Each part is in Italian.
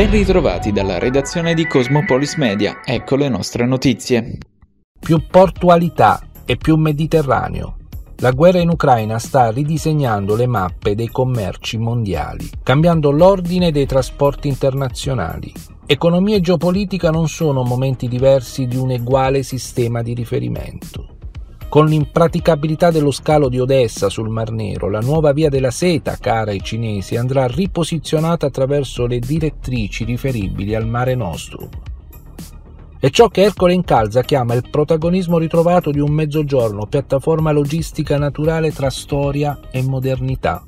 Ben ritrovati dalla redazione di Cosmopolis Media, ecco le nostre notizie. Più portualità e più Mediterraneo. La guerra in Ucraina sta ridisegnando le mappe dei commerci mondiali, cambiando l'ordine dei trasporti internazionali. Economia e geopolitica non sono momenti diversi di un uguale sistema di riferimento. Con l'impraticabilità dello scalo di Odessa sul Mar Nero, la nuova via della seta, cara ai cinesi, andrà riposizionata attraverso le direttrici riferibili al Mare Nostrum. È ciò che Ercole Incalza chiama il protagonismo ritrovato di un mezzogiorno, piattaforma logistica naturale tra storia e modernità,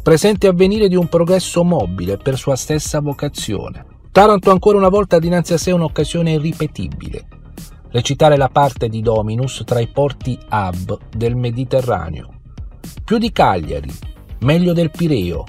presente avvenire di un progresso mobile per sua stessa vocazione. Taranto ancora una volta dinanzi a sé un'occasione irripetibile, recitare la parte di Dominus tra i porti hub del Mediterraneo. Più di Cagliari, meglio del Pireo,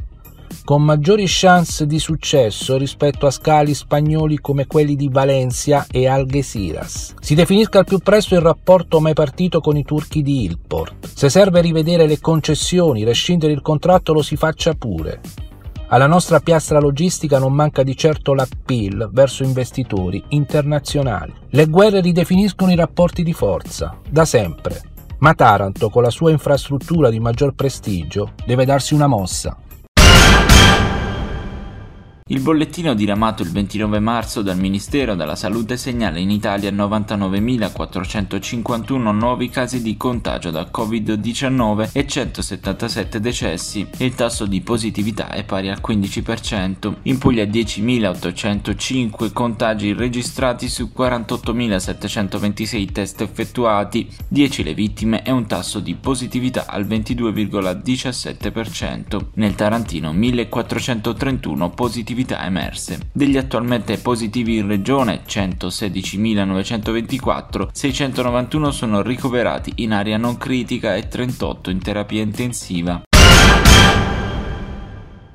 con maggiori chance di successo rispetto a scali spagnoli come quelli di Valencia e Algeciras. Si definisca al più presto il rapporto mai partito con i turchi di Ilport. Se serve rivedere le concessioni, rescindere il contratto, lo si faccia pure. Alla nostra piastra logistica non manca di certo l'appeal verso investitori internazionali. Le guerre ridefiniscono i rapporti di forza, da sempre, ma Taranto, con la sua infrastruttura di maggior prestigio, deve darsi una mossa. Il bollettino diramato il 29 marzo dal Ministero della Salute segnala in Italia 99.451 nuovi casi di contagio da Covid-19 e 177 decessi il tasso di positività è pari al 15%. In Puglia 10.805 contagi registrati su 48.726 test effettuati, 10 le vittime e un tasso di positività al 22,17%. Nel Tarantino 1.431 positività attività emerse. Degli attualmente positivi in regione, 116.924, 691 sono ricoverati in area non critica e 38 in terapia intensiva.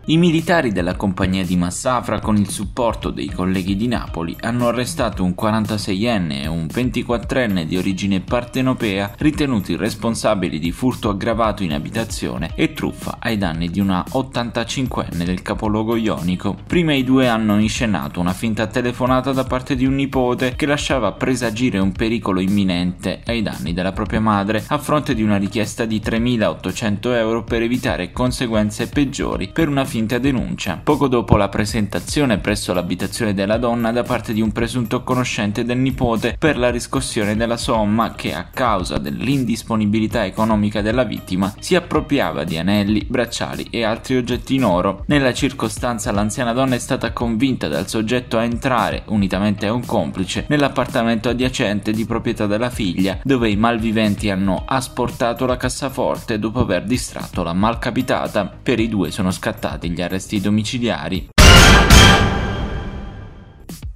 I militari della compagnia di Massafra, con il supporto dei colleghi di Napoli, hanno arrestato un 46enne e un 24enne di origine partenopea ritenuti responsabili di furto aggravato in abitazione e truffa ai danni di una 85enne del capoluogo ionico. Prima i due hanno inscenato una finta telefonata da parte di un nipote che lasciava presagire un pericolo imminente ai danni della propria madre a fronte di una richiesta di 3.800 euro per evitare conseguenze peggiori per una finta denuncia. Poco dopo la presentazione presso l'abitazione della donna da parte di un presunto conoscente del nipote per la riscossione della somma che a causa dell'indisponibilità economica della vittima si appropriava di anelli, bracciali e altri oggetti in oro. Nella circostanza l'anziana donna è stata convinta dal soggetto a entrare, unitamente a un complice, nell'appartamento adiacente di proprietà della figlia, dove i malviventi hanno asportato la cassaforte dopo aver distratto la malcapitata. Per i due sono scattati gli arresti domiciliari.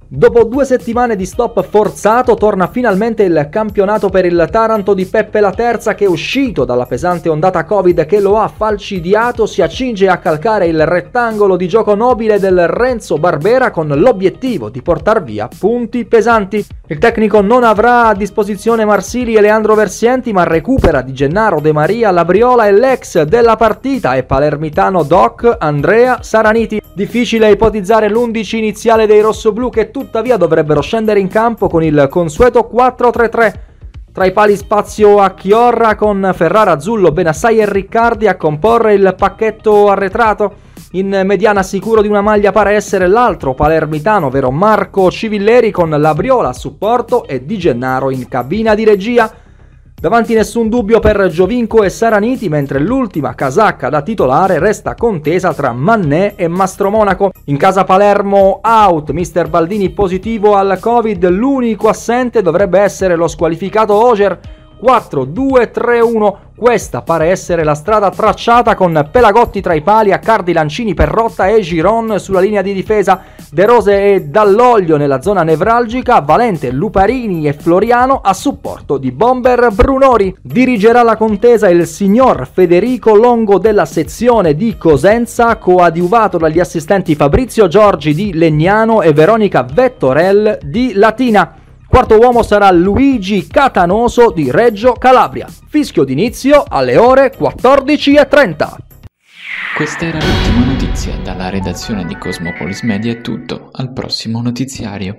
Dopo due settimane di stop forzato torna finalmente il campionato per il Taranto di Peppe la Terza che uscito dalla pesante ondata Covid che lo ha falcidiato, si accinge a calcare il rettangolo di gioco nobile del Renzo Barbera con l'obiettivo di portar via punti pesanti. Il tecnico non avrà a disposizione Marsili e Leandro Versienti ma recupera di Gennaro De Maria, Labriola e l'ex della partita e palermitano Doc Andrea Saraniti. Difficile ipotizzare l'11 iniziale dei rossoblù che tuttavia dovrebbero scendere in campo con il consueto 4-3-3. Tra i pali spazio a Chiorra con Ferrara, Azzullo, Benassai e Riccardi a comporre il pacchetto arretrato. In mediana sicuro di una maglia pare essere l'altro palermitano, ovvero Marco Civilleri con Labriola a supporto e Di Gennaro in cabina di regia. Davanti nessun dubbio per Giovinco e Saraniti, mentre l'ultima casacca da titolare resta contesa tra Mannè e Mastro Monaco. In casa Palermo out, mister Baldini positivo al Covid, l'unico assente dovrebbe essere lo squalificato Oger 4-2-3-1. Questa pare essere la strada tracciata con Pelagotti tra i pali, Accardi, Lancini, Perrotta e Giron sulla linea di difesa. De Rose e Dall'Oglio nella zona nevralgica, Valente, Luparini e Floriano a supporto di Bomber Brunori. Dirigerà la contesa il signor Federico Longo della sezione di Cosenza, coadiuvato dagli assistenti Fabrizio Giorgi di Legnano e Veronica Vettorel di Latina. Quarto uomo sarà Luigi Catanoso di Reggio Calabria. Fischio d'inizio alle ore 14.30. Questa era l'ultima notizia, dalla redazione di Cosmopolis Media è tutto, al prossimo notiziario.